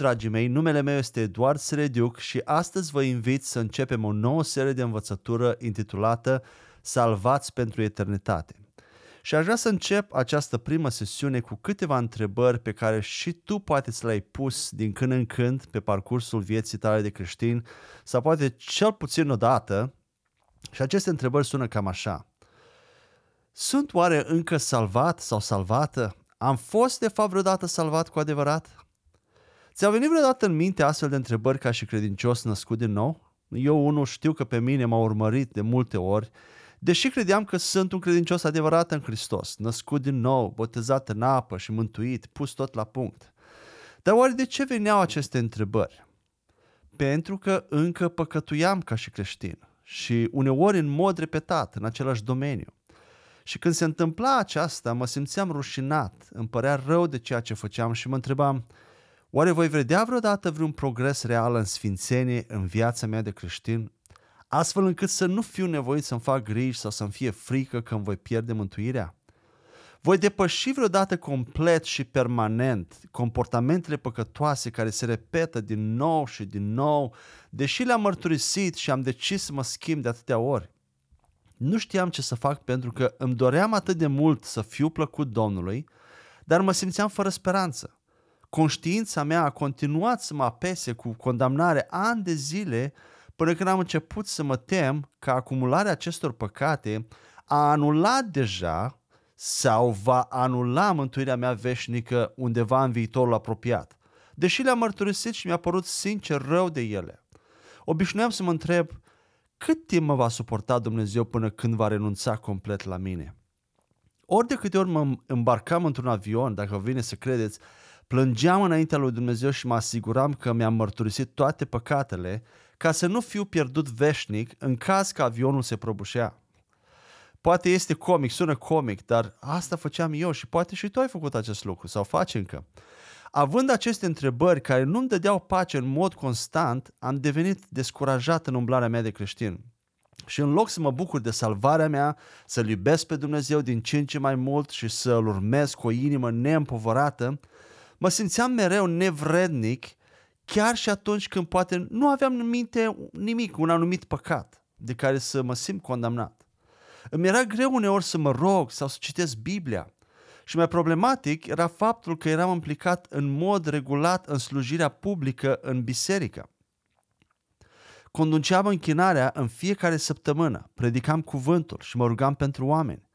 Bună, dragii mei, numele meu este Eduard Serediuc și astăzi vă invit să începem o nouă serie de învățătură intitulată Salvați pentru eternitate. Și aș vrea să încep această primă sesiune cu câteva întrebări pe care și tu poate să le-ai pus din când în când pe parcursul vieții tale de creștin sau poate cel puțin odată. Și aceste întrebări sună cam așa. Sunt oare încă salvat sau salvată? Am fost de fapt vreodată salvat cu adevărat? Ți-au venit vreodată în minte astfel de întrebări ca și credincios născut din nou? Eu unul știu că pe mine m-a urmărit de multe ori, deși credeam că sunt un credincios adevărat în Hristos, născut din nou, botezat în apă și mântuit, pus tot la punct. Dar oare de ce veneau aceste întrebări? Pentru că încă păcătuiam ca și creștin și uneori în mod repetat în același domeniu. Și când se întâmpla aceasta, mă simțeam rușinat, îmi părea rău de ceea ce făceam și mă întrebam, Oare voi vedea vreodată vreun progres real în sfințenie în viața mea de creștin, astfel încât să nu fiu nevoit să-mi fac griji sau să-mi fie frică că îmi voi pierde mântuirea? Voi depăși vreodată complet și permanent comportamentele păcătoase care se repetă din nou și din nou, deși le-am mărturisit și am decis să mă schimb de atâtea ori. Nu știam ce să fac pentru că îmi doream atât de mult să fiu plăcut Domnului, dar mă simțeam fără speranță conștiința mea a continuat să mă apese cu condamnare ani de zile până când am început să mă tem că acumularea acestor păcate a anulat deja sau va anula mântuirea mea veșnică undeva în viitorul apropiat. Deși le-am mărturisit și mi-a părut sincer rău de ele. Obișnuiam să mă întreb cât timp mă va suporta Dumnezeu până când va renunța complet la mine. Ori de câte ori mă îmbarcam într-un avion, dacă vine să credeți, Plângeam înaintea lui Dumnezeu și mă asiguram că mi-am mărturisit toate păcatele ca să nu fiu pierdut veșnic în caz că avionul se prăbușea. Poate este comic, sună comic, dar asta făceam eu și poate și tu ai făcut acest lucru sau faci încă. Având aceste întrebări care nu-mi dădeau pace în mod constant, am devenit descurajat în umblarea mea de creștin. Și în loc să mă bucur de salvarea mea, să-L iubesc pe Dumnezeu din ce în ce mai mult și să-L urmez cu o inimă neîmpovărată, Mă simțeam mereu nevrednic, chiar și atunci când poate nu aveam în minte nimic, un anumit păcat de care să mă simt condamnat. Îmi era greu uneori să mă rog sau să citesc Biblia. Și mai problematic era faptul că eram implicat în mod regulat în slujirea publică în biserică. Conduceam închinarea în fiecare săptămână, predicam cuvântul și mă rugam pentru oameni.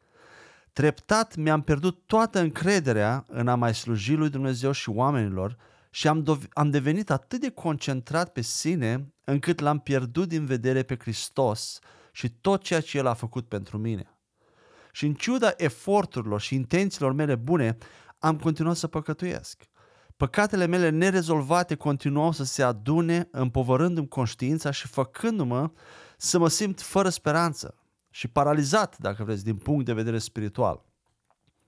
Treptat mi-am pierdut toată încrederea în a mai sluji lui Dumnezeu și oamenilor și am, dov- am devenit atât de concentrat pe sine încât l-am pierdut din vedere pe Hristos și tot ceea ce El a făcut pentru mine. Și în ciuda eforturilor și intențiilor mele bune, am continuat să păcătuiesc. Păcatele mele nerezolvate continuau să se adune, împovărându-mi conștiința și făcându-mă să mă simt fără speranță, și paralizat, dacă vreți, din punct de vedere spiritual.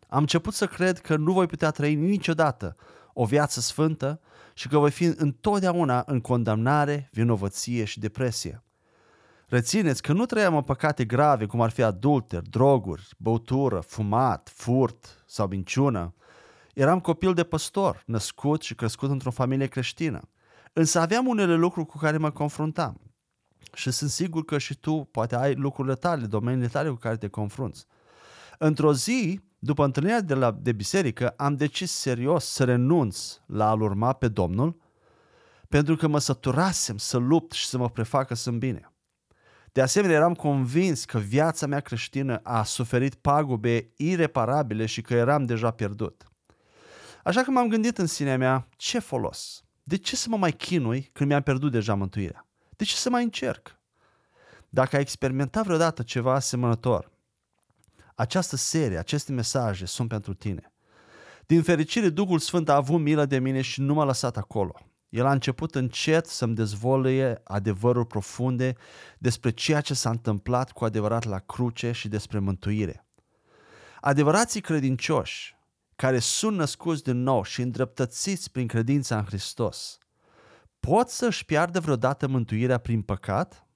Am început să cred că nu voi putea trăi niciodată o viață sfântă și că voi fi întotdeauna în condamnare, vinovăție și depresie. Rețineți că nu trăiam în păcate grave, cum ar fi adulter, droguri, băutură, fumat, furt sau minciună. Eram copil de păstor, născut și crescut într-o familie creștină. Însă aveam unele lucruri cu care mă confruntam și sunt sigur că și tu poate ai lucrurile tale, domeniile tale cu care te confrunți. Într-o zi, după întâlnirea de, la, de biserică, am decis serios să renunț la a-L urma pe Domnul, pentru că mă săturasem să lupt și să mă prefac că sunt bine. De asemenea, eram convins că viața mea creștină a suferit pagube ireparabile și că eram deja pierdut. Așa că m-am gândit în sinea mea, ce folos? De ce să mă mai chinui când mi-am pierdut deja mântuirea? De ce să mai încerc? Dacă ai experimentat vreodată ceva asemănător, această serie, aceste mesaje sunt pentru tine. Din fericire, Duhul Sfânt a avut milă de mine și nu m-a lăsat acolo. El a început încet să-mi dezvolie adevăruri profunde despre ceea ce s-a întâmplat cu adevărat la cruce și despre mântuire. Adevărații credincioși, care sunt născuți din nou și îndreptățiți prin credința în Hristos, pot să-și piardă vreodată mântuirea prin păcat?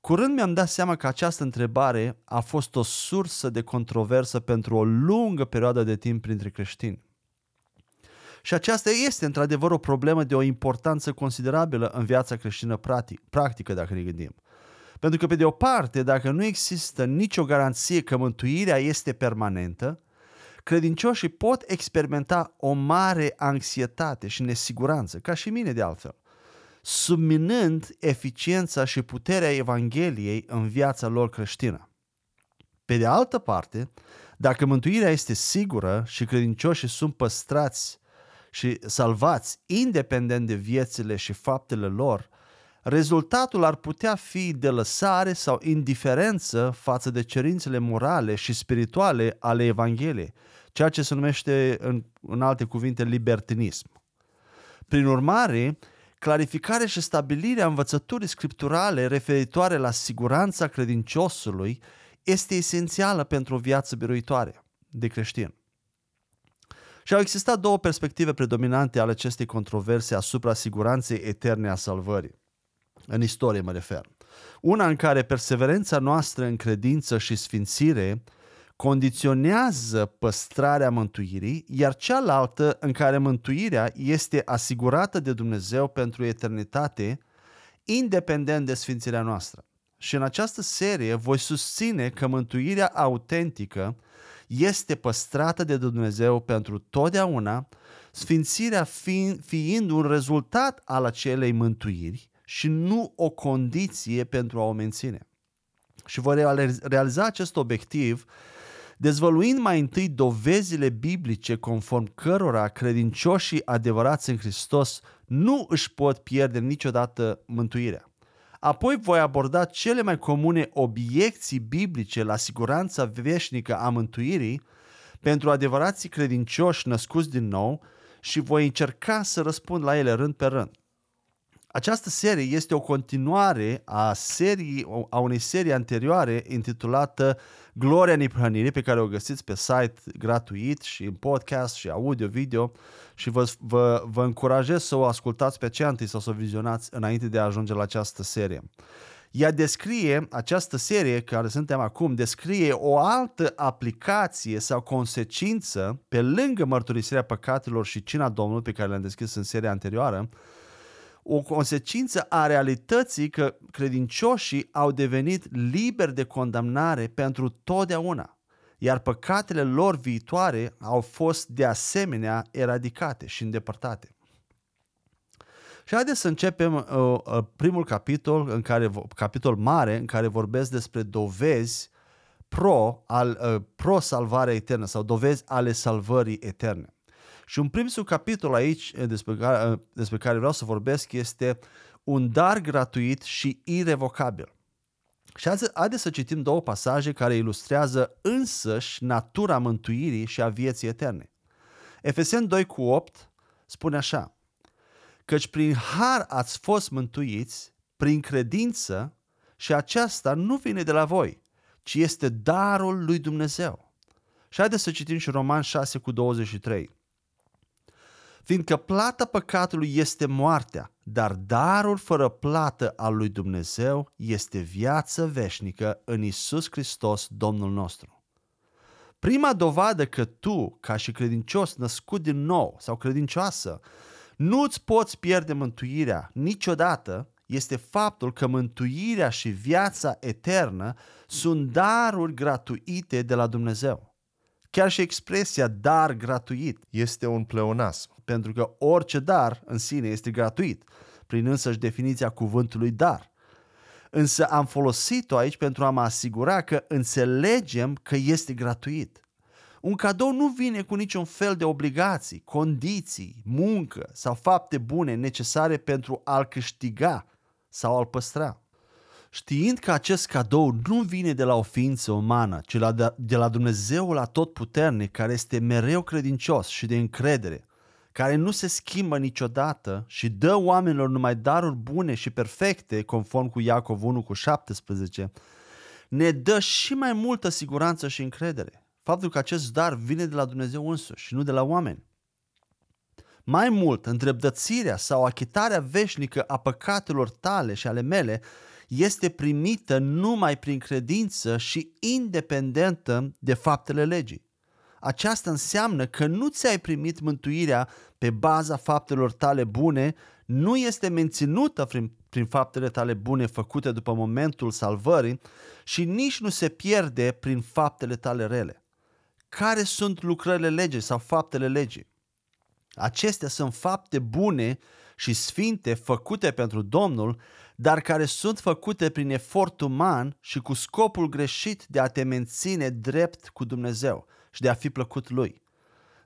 Curând mi-am dat seama că această întrebare a fost o sursă de controversă pentru o lungă perioadă de timp printre creștini. Și aceasta este într-adevăr o problemă de o importanță considerabilă în viața creștină practic, practică, dacă ne gândim. Pentru că, pe de o parte, dacă nu există nicio garanție că mântuirea este permanentă, credincioșii pot experimenta o mare anxietate și nesiguranță, ca și mine de altfel, subminând eficiența și puterea Evangheliei în viața lor creștină. Pe de altă parte, dacă mântuirea este sigură și credincioșii sunt păstrați și salvați independent de viețile și faptele lor, rezultatul ar putea fi de lăsare sau indiferență față de cerințele morale și spirituale ale Evangheliei, ceea ce se numește în, în alte cuvinte libertinism. Prin urmare, clarificarea și stabilirea învățăturii scripturale referitoare la siguranța credinciosului este esențială pentru o viață biruitoare de creștin. Și au existat două perspective predominante ale acestei controverse asupra siguranței eterne a salvării. În istorie mă refer. Una în care perseverența noastră în credință și sfințire condiționează păstrarea mântuirii, iar cealaltă în care mântuirea este asigurată de Dumnezeu pentru eternitate, independent de sfințirea noastră. Și în această serie voi susține că mântuirea autentică este păstrată de Dumnezeu pentru totdeauna, sfințirea fiind, fiind un rezultat al acelei mântuiri și nu o condiție pentru a o menține. Și voi realiza acest obiectiv dezvăluind mai întâi dovezile biblice conform cărora credincioșii adevărați în Hristos nu își pot pierde niciodată mântuirea. Apoi voi aborda cele mai comune obiecții biblice la siguranța veșnică a mântuirii pentru adevărații credincioși născuți din nou și voi încerca să răspund la ele rând pe rând. Această serie este o continuare a, serii, a unei serii anterioare intitulată Gloria Neprihănirii pe care o găsiți pe site gratuit și în podcast și audio-video și vă, vă, vă încurajez să o ascultați pe aceea întâi sau să o vizionați înainte de a ajunge la această serie. Ea descrie, această serie care suntem acum, descrie o altă aplicație sau consecință pe lângă mărturisirea păcatelor și cina Domnului pe care le-am deschis în seria anterioară, o consecință a realității că credincioșii au devenit liberi de condamnare pentru totdeauna, iar păcatele lor viitoare au fost de asemenea eradicate și îndepărtate. Și haideți să începem uh, uh, primul capitol, în care, capitol mare, în care vorbesc despre dovezi pro, al, uh, pro salvarea eternă sau dovezi ale salvării eterne. Și un prim subcapitol aici eh, despre care, eh, despre care vreau să vorbesc este un dar gratuit și irevocabil. Și azi, haideți să citim două pasaje care ilustrează însăși natura mântuirii și a vieții eterne. Efesen 2 cu 8 spune așa, căci prin har ați fost mântuiți prin credință și aceasta nu vine de la voi, ci este darul lui Dumnezeu. Și haideți să citim și Roman 6 cu 23 fiindcă plata păcatului este moartea, dar darul fără plată al lui Dumnezeu este viață veșnică în Isus Hristos, Domnul nostru. Prima dovadă că tu, ca și credincios născut din nou sau credincioasă, nu îți poți pierde mântuirea niciodată este faptul că mântuirea și viața eternă sunt daruri gratuite de la Dumnezeu. Chiar și expresia dar gratuit este un pleonasm, pentru că orice dar în sine este gratuit, prin însăși definiția cuvântului dar. Însă am folosit-o aici pentru a mă asigura că înțelegem că este gratuit. Un cadou nu vine cu niciun fel de obligații, condiții, muncă sau fapte bune necesare pentru a-l câștiga sau a-l păstra știind că acest cadou nu vine de la o ființă umană, ci de la Dumnezeul atotputernic care este mereu credincios și de încredere, care nu se schimbă niciodată și dă oamenilor numai daruri bune și perfecte, conform cu Iacov 1 cu 17, ne dă și mai multă siguranță și încredere. Faptul că acest dar vine de la Dumnezeu însuși și nu de la oameni. Mai mult, îndreptățirea sau achitarea veșnică a păcatelor tale și ale mele este primită numai prin credință și independentă de faptele legii. aceasta înseamnă că nu ți-ai primit mântuirea pe baza faptelor tale bune, nu este menținută prin, prin faptele tale bune făcute după momentul salvării și nici nu se pierde prin faptele tale rele. Care sunt lucrările legii sau faptele legii? Acestea sunt fapte bune și sfinte făcute pentru Domnul, dar care sunt făcute prin efort uman și cu scopul greșit de a te menține drept cu Dumnezeu și de a fi plăcut Lui.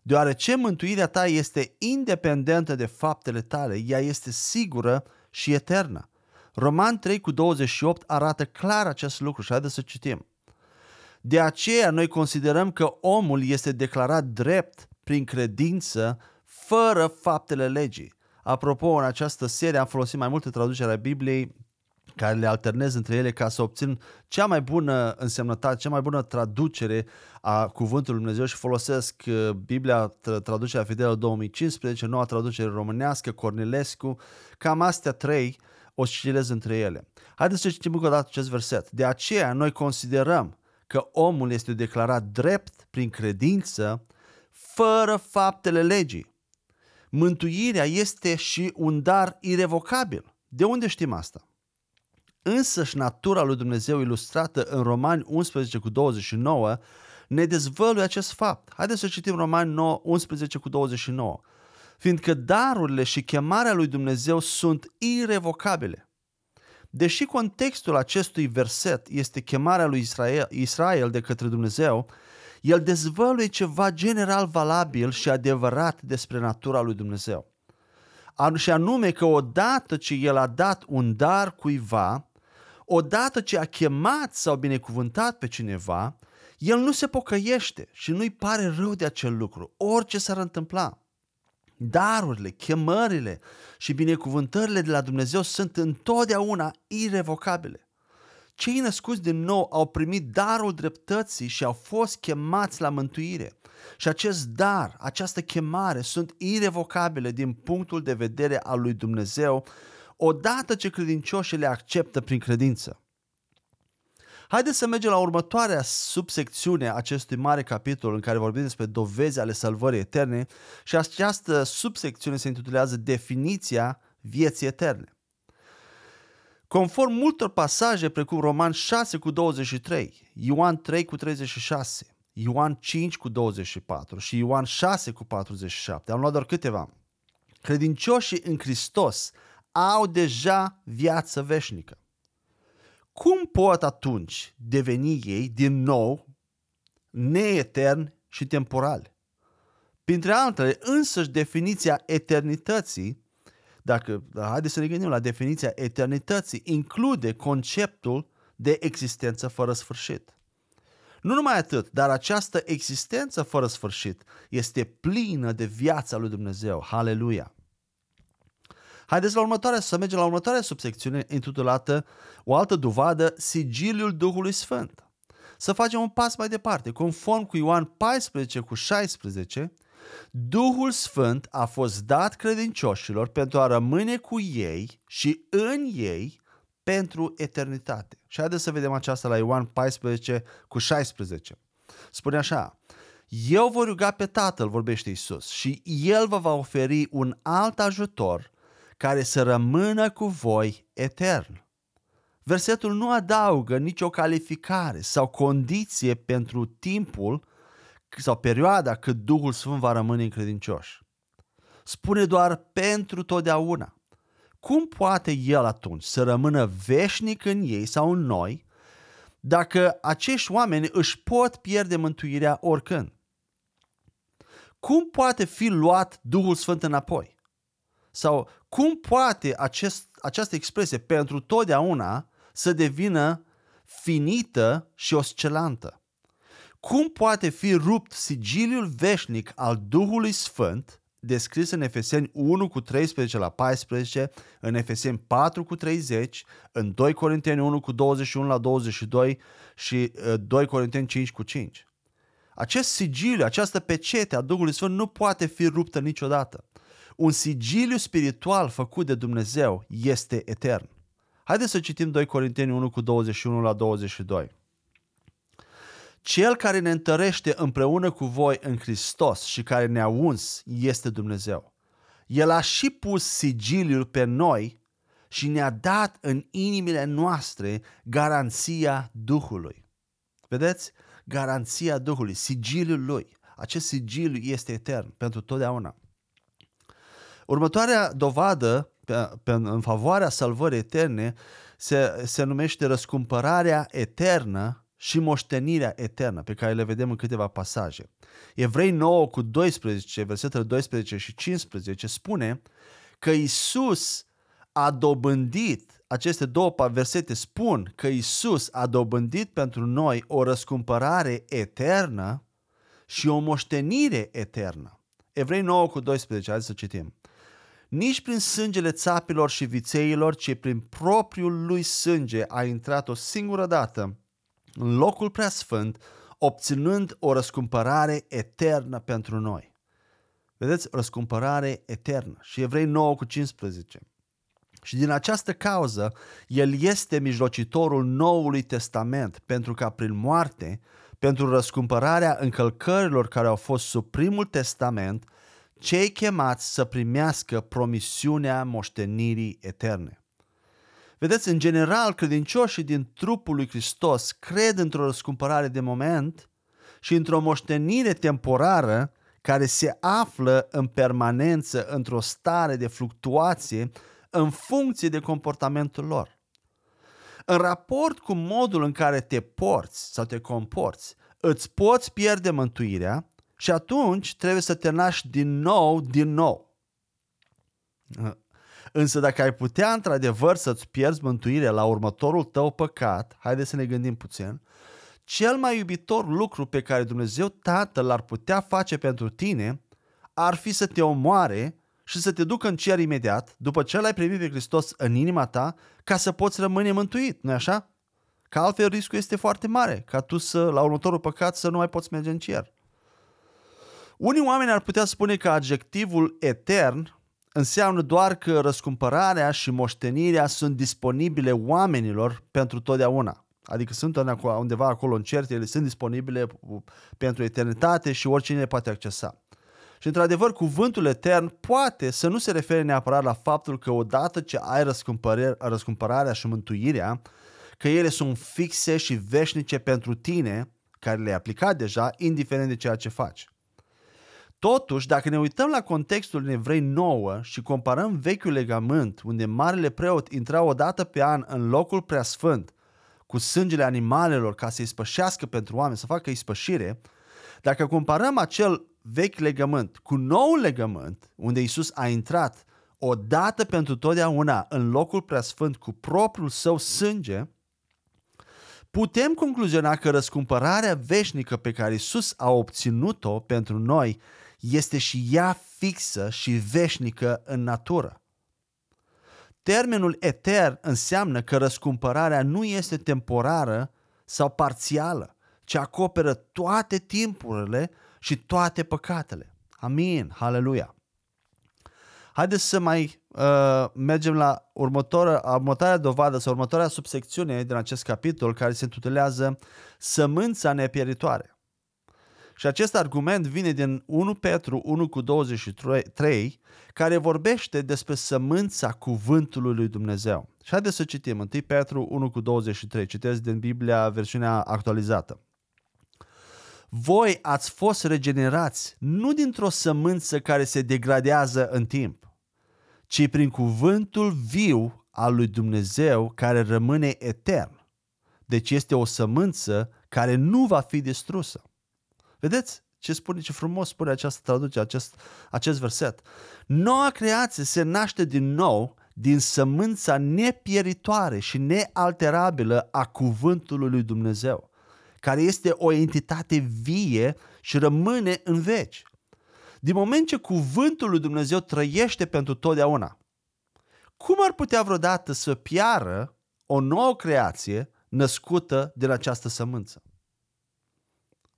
Deoarece mântuirea ta este independentă de faptele tale, ea este sigură și eternă. Roman 3 cu 28 arată clar acest lucru și haideți să citim. De aceea noi considerăm că omul este declarat drept prin credință fără faptele legii. Apropo, în această serie am folosit mai multe traduceri a Bibliei care le alternez între ele ca să obțin cea mai bună însemnătate, cea mai bună traducere a Cuvântului Dumnezeu și folosesc uh, Biblia, traducerea Fidelă 2015, noua traducere românească, Cornilescu, cam astea trei o citilez între ele. Haideți să citim încă o dată acest verset. De aceea noi considerăm că omul este declarat drept prin credință fără faptele legii. Mântuirea este și un dar irevocabil. De unde știm asta? Însăși natura lui Dumnezeu ilustrată în Romani 11 cu 29 ne dezvăluie acest fapt. Haideți să citim Romani 9, 11 cu 29. Fiindcă darurile și chemarea lui Dumnezeu sunt irrevocabile. Deși contextul acestui verset este chemarea lui Israel, Israel de către Dumnezeu, el dezvăluie ceva general valabil și adevărat despre natura lui Dumnezeu. Și anume că odată ce el a dat un dar cuiva, odată ce a chemat sau binecuvântat pe cineva, el nu se pocăiește și nu-i pare rău de acel lucru, orice s-ar întâmpla. Darurile, chemările și binecuvântările de la Dumnezeu sunt întotdeauna irrevocabile. Cei născuți din nou au primit darul dreptății și au fost chemați la mântuire. Și acest dar, această chemare sunt irrevocabile din punctul de vedere al lui Dumnezeu odată ce credincioșii le acceptă prin credință. Haideți să mergem la următoarea subsecțiune a acestui mare capitol în care vorbim despre dovezi ale salvării eterne și această subsecțiune se intitulează Definiția vieții eterne. Conform multor pasaje precum Roman 6 cu 23, Ioan 3 cu 36, Ioan 5 cu 24 și Ioan 6 cu 47, am luat doar câteva, credincioșii în Hristos au deja viață veșnică. Cum pot atunci deveni ei din nou neeterni și temporali? Printre altele, însăși definiția eternității, dacă haideți să ne gândim la definiția eternității, include conceptul de existență fără sfârșit. Nu numai atât, dar această existență fără sfârșit este plină de viața lui Dumnezeu. Haleluia! Haideți la următoarea, să mergem la următoarea subsecțiune intitulată O altă dovadă, sigiliul Duhului Sfânt. Să facem un pas mai departe. Conform cu Ioan 14 cu 16, Duhul Sfânt a fost dat credincioșilor pentru a rămâne cu ei și în ei pentru eternitate. Și haideți să vedem aceasta la Ioan 14 cu 16. Spune așa, eu voi ruga pe Tatăl, vorbește Isus, și El vă va oferi un alt ajutor care să rămână cu voi etern. Versetul nu adaugă nicio calificare sau condiție pentru timpul sau perioada cât Duhul Sfânt va rămâne în credincioși. Spune doar pentru totdeauna. Cum poate El atunci să rămână veșnic în ei sau în noi dacă acești oameni își pot pierde mântuirea oricând? Cum poate fi luat Duhul Sfânt înapoi? Sau cum poate acest, această expresie pentru totdeauna să devină finită și oscilantă? Cum poate fi rupt sigiliul veșnic al Duhului Sfânt, descris în Efeseni 1 cu 13 la 14, în Efeseni 4 cu 30, în 2 Corinteni 1 cu 21 la 22 și 2 uh, Corinteni 5 cu 5? Acest sigiliu, această pecete a Duhului Sfânt nu poate fi ruptă niciodată. Un sigiliu spiritual făcut de Dumnezeu este etern. Haideți să citim 2 Corinteni 1 cu 21 la 22. Cel care ne întărește împreună cu voi în Hristos și care ne-a uns este Dumnezeu. El a și pus sigiliul pe noi și ne-a dat în inimile noastre garanția Duhului. Vedeți? Garanția Duhului, sigiliul Lui. Acest sigiliu este etern pentru totdeauna. Următoarea dovadă pe, pe, în favoarea salvării eterne se, se numește răscumpărarea eternă și moștenirea eternă, pe care le vedem în câteva pasaje. Evrei 9 cu 12, versetele 12 și 15 spune că Isus a dobândit, aceste două versete spun că Isus a dobândit pentru noi o răscumpărare eternă și o moștenire eternă. Evrei 9 cu 12, hai să citim. Nici prin sângele țapilor și vițeilor, ci prin propriul lui sânge a intrat o singură dată în locul preasfânt, obținând o răscumpărare eternă pentru noi. Vedeți? Răscumpărare eternă. Și Evrei 9 cu 15. Și din această cauză, El este mijlocitorul Noului Testament, pentru ca prin moarte, pentru răscumpărarea încălcărilor care au fost sub primul testament, cei chemați să primească promisiunea moștenirii eterne. Vedeți, în general, credincioșii din trupul lui Hristos cred într-o răscumpărare de moment și într-o moștenire temporară care se află în permanență într-o stare de fluctuație în funcție de comportamentul lor. În raport cu modul în care te porți sau te comporți, îți poți pierde mântuirea și atunci trebuie să te naști din nou, din nou. Însă dacă ai putea într-adevăr să-ți pierzi mântuirea la următorul tău păcat, haide să ne gândim puțin, cel mai iubitor lucru pe care Dumnezeu Tatăl l-ar putea face pentru tine ar fi să te omoare și să te ducă în cer imediat, după ce l-ai primit pe Hristos în inima ta, ca să poți rămâne mântuit, nu așa? Că altfel riscul este foarte mare, ca tu să, la următorul păcat, să nu mai poți merge în cer. Unii oameni ar putea spune că adjectivul etern înseamnă doar că răscumpărarea și moștenirea sunt disponibile oamenilor pentru totdeauna. Adică sunt undeva acolo în cer, ele sunt disponibile pentru eternitate și oricine le poate accesa. Și într-adevăr, cuvântul etern poate să nu se refere neapărat la faptul că odată ce ai răscumpărarea și mântuirea, că ele sunt fixe și veșnice pentru tine, care le-ai aplicat deja, indiferent de ceea ce faci. Totuși, dacă ne uităm la contextul în Evrei 9 și comparăm vechiul legământ, unde marele preot intra o dată pe an în locul preasfânt cu sângele animalelor ca să-i spășească pentru oameni, să facă ispășire, dacă comparăm acel vechi legământ cu noul legământ, unde Isus a intrat o dată pentru totdeauna în locul preasfânt cu propriul său sânge, putem concluziona că răscumpărarea veșnică pe care Isus a obținut-o pentru noi este și ea fixă și veșnică în natură. Termenul etern înseamnă că răscumpărarea nu este temporară sau parțială, ci acoperă toate timpurile și toate păcatele. Amin, haleluia. Haideți să mai uh, mergem la următoarea, următoarea dovadă sau următoarea subsecțiune din acest capitol care se intitulează Sămânța nepieritoare. Și acest argument vine din 1 Petru 1 cu 23, care vorbește despre sămânța cuvântului lui Dumnezeu. Și haideți să citim 1 Petru 1 cu 23, citesc din Biblia versiunea actualizată. Voi ați fost regenerați nu dintr-o sămânță care se degradează în timp, ci prin cuvântul viu al lui Dumnezeu care rămâne etern. Deci este o sămânță care nu va fi distrusă. Vedeți ce spune, ce frumos spune această traducere, acest, acest verset. Noua creație se naște din nou din sămânța nepieritoare și nealterabilă a cuvântului lui Dumnezeu, care este o entitate vie și rămâne în veci. Din moment ce cuvântul lui Dumnezeu trăiește pentru totdeauna, cum ar putea vreodată să piară o nouă creație născută din această sămânță?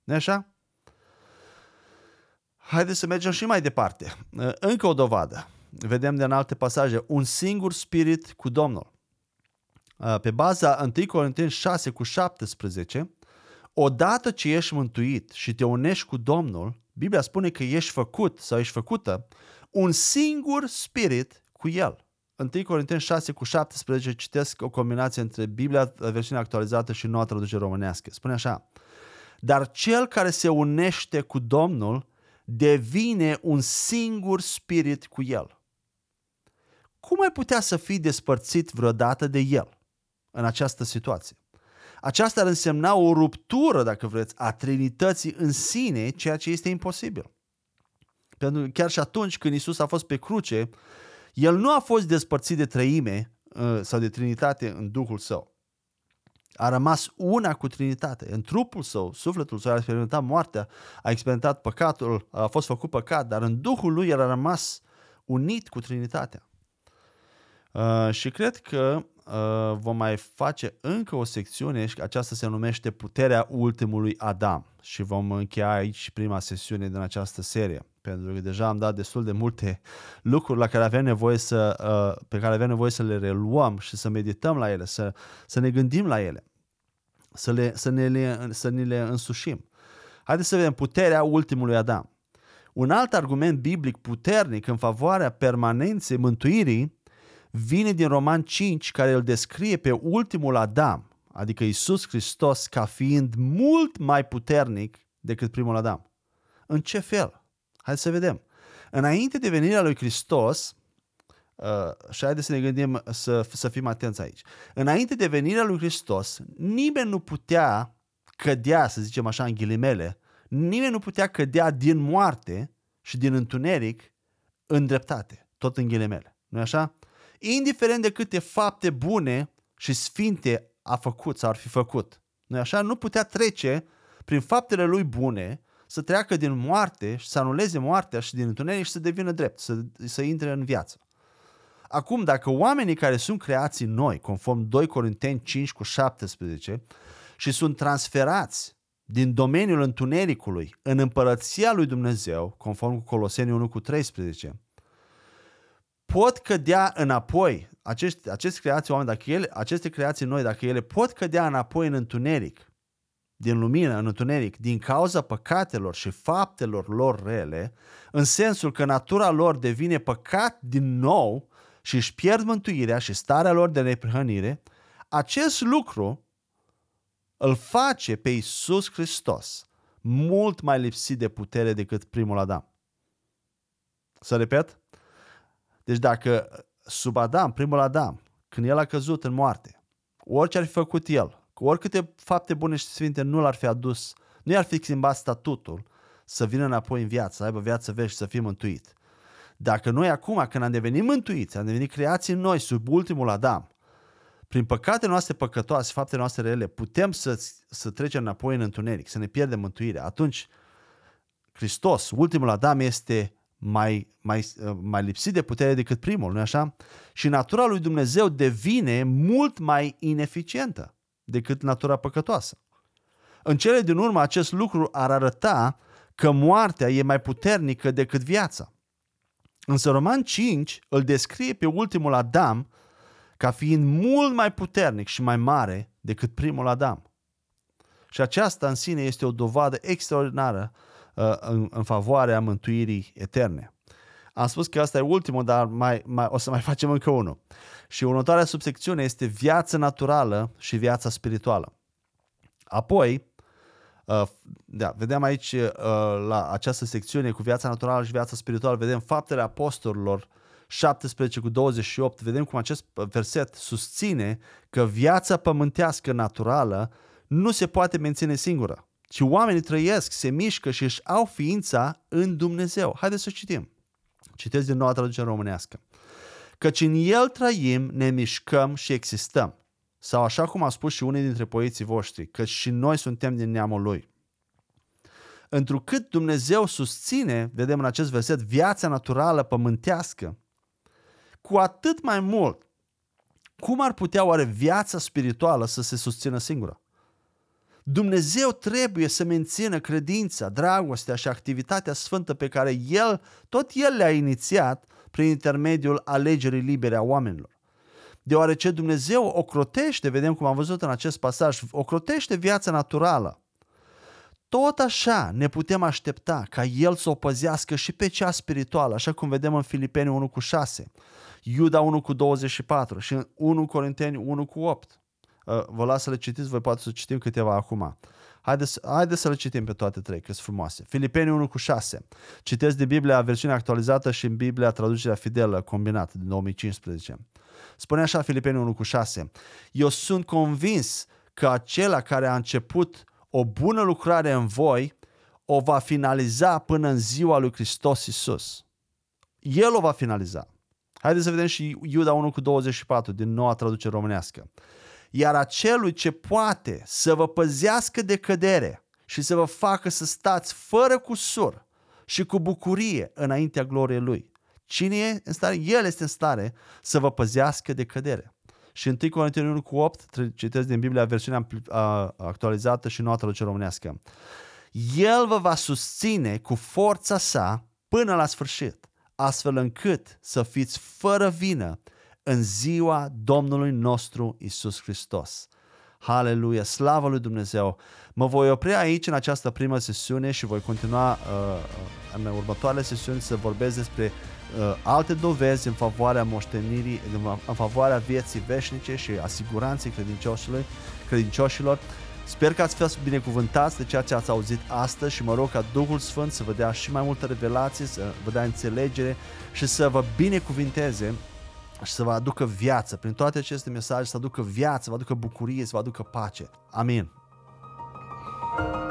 nu așa? Haideți să mergem și mai departe. Încă o dovadă. Vedem din alte pasaje. Un singur spirit cu Domnul. Pe baza 1 Corinteni 6 cu 17, Odată ce ești mântuit și te unești cu Domnul, Biblia spune că ești făcut sau ești făcută un singur spirit cu El. 1 Corinteni 6 cu 17 citesc o combinație între Biblia, versiunea actualizată și noua traducere românească. Spune așa, dar cel care se unește cu Domnul devine un singur spirit cu El. Cum ai putea să fii despărțit vreodată de El în această situație? Aceasta ar însemna o ruptură, dacă vreți, a Trinității în sine, ceea ce este imposibil. Pentru că chiar și atunci când Isus a fost pe cruce, el nu a fost despărțit de trăime uh, sau de Trinitate în Duhul său. A rămas una cu Trinitate. În trupul său, sufletul său a experimentat moartea, a experimentat păcatul, a fost făcut păcat, dar în Duhul lui el a rămas unit cu Trinitatea. Uh, și cred că uh, vom mai face încă o secțiune și aceasta se numește Puterea ultimului Adam și vom încheia aici prima sesiune din această serie pentru că deja am dat destul de multe lucruri la care avem nevoie să, uh, pe care avem nevoie să le reluăm și să medităm la ele, să, să ne gândim la ele, să, le, să, ne le, să ne le însușim. Haideți să vedem puterea ultimului Adam. Un alt argument biblic puternic în favoarea permanenței mântuirii vine din Roman 5, care îl descrie pe ultimul Adam, adică Isus Hristos, ca fiind mult mai puternic decât primul Adam. În ce fel? Hai să vedem. Înainte de venirea lui Hristos, uh, și haideți să ne gândim să, să fim atenți aici. Înainte de venirea lui Hristos, nimeni nu putea cădea, să zicem așa în ghilimele, nimeni nu putea cădea din moarte și din întuneric în dreptate, tot în ghilimele. nu așa? Indiferent de câte fapte bune și sfinte a făcut sau ar fi făcut. nu așa? Nu putea trece prin faptele lui bune să treacă din moarte și să anuleze moartea și din întuneric și să devină drept, să, să intre în viață. Acum, dacă oamenii care sunt creați noi, conform 2 Corinteni 5 cu 17, și sunt transferați din domeniul întunericului în împărăția lui Dumnezeu, conform cu Coloseni 1 cu 13, pot cădea înapoi, acești, acești creații oameni, dacă ele, aceste creații noi, dacă ele pot cădea înapoi în întuneric, din lumină în întuneric din cauza păcatelor și faptelor lor rele, în sensul că natura lor devine păcat din nou și își pierd mântuirea și starea lor de neprihănire, acest lucru îl face pe Iisus Hristos mult mai lipsit de putere decât primul Adam. Să repet? Deci dacă sub Adam, primul Adam, când el a căzut în moarte, orice ar fi făcut el, cu oricâte fapte bune și sfinte nu l-ar fi adus, nu i-ar fi schimbat statutul să vină înapoi în viață, să aibă viață vești și să fie mântuit. Dacă noi acum, când am devenit mântuiți, am devenit creații noi sub ultimul Adam, prin păcatele noastre păcătoase, faptele noastre rele, putem să, să trecem înapoi în întuneric, să ne pierdem mântuirea. Atunci, Hristos, ultimul Adam, este mai, mai, mai lipsit de putere decât primul, nu așa? Și natura lui Dumnezeu devine mult mai ineficientă decât natura păcătoasă. În cele din urmă, acest lucru ar arăta că moartea e mai puternică decât viața. Însă Roman 5 îl descrie pe ultimul Adam ca fiind mult mai puternic și mai mare decât primul Adam. Și aceasta în sine este o dovadă extraordinară uh, în, în favoarea mântuirii eterne. Am spus că asta e ultimul, dar mai, mai, o să mai facem încă unul. Și următoarea subsecțiune este viața naturală și viața spirituală. Apoi, uh, da, vedem aici uh, la această secțiune cu viața naturală și viața spirituală, vedem faptele apostolilor 17 cu 28, vedem cum acest verset susține că viața pământească naturală nu se poate menține singură, ci oamenii trăiesc, se mișcă și își au ființa în Dumnezeu. Haideți să citim. Citesc din noua traducere românească. Căci în el trăim, ne mișcăm și existăm. Sau așa cum a spus și unii dintre poeții voștri, că și noi suntem din neamul lui. Întrucât Dumnezeu susține, vedem în acest verset, viața naturală pământească, cu atât mai mult, cum ar putea oare viața spirituală să se susțină singură? Dumnezeu trebuie să mențină credința, dragostea și activitatea sfântă pe care El, tot El le-a inițiat prin intermediul alegerii libere a oamenilor. Deoarece Dumnezeu ocrotește, vedem cum am văzut în acest pasaj, ocrotește viața naturală tot așa ne putem aștepta ca El să o păzească și pe cea spirituală, așa cum vedem în Filipeni 1 cu 6, Iuda 1 cu 24 și în 1 Corinteni 1 cu 8. Uh, vă las să le citiți, voi poate să citim câteva acum. Haideți, haideți să le citim pe toate trei, că sunt frumoase. Filipeni 1 cu 6. Citesc din Biblia versiunea actualizată și în Biblia traducerea fidelă combinată din 2015. Spune așa Filipeni 1 cu 6. Eu sunt convins că acela care a început o bună lucrare în voi o va finaliza până în ziua lui Hristos Isus. El o va finaliza. Haideți să vedem și Iuda 1 cu 24 din noua traducere românească. Iar acelui ce poate să vă păzească de cădere și să vă facă să stați fără cusur și cu bucurie înaintea gloriei Lui. Cine e în stare? El este în stare să vă păzească de cădere. Și 1 Corinteni 1 cu 8, citesc din Biblia versiunea actualizată și noua traducere românească. El vă va susține cu forța sa până la sfârșit, astfel încât să fiți fără vină în ziua Domnului nostru Isus Hristos. Haleluia, slavă lui Dumnezeu! Mă voi opri aici în această primă sesiune și voi continua uh, în următoarele sesiuni să vorbesc despre uh, alte dovezi în favoarea moștenirii, în favoarea vieții veșnice și asiguranței credincioșilor, credincioșilor. Sper că ați fost binecuvântați de ceea ce ați auzit astăzi și mă rog ca Duhul Sfânt să vă dea și mai multe revelații, să vă dea înțelegere și să vă binecuvinteze și să vă aducă viață, prin toate aceste mesaje, să aducă viață, să vă aducă bucurie, să vă aducă pace. Amin. thank you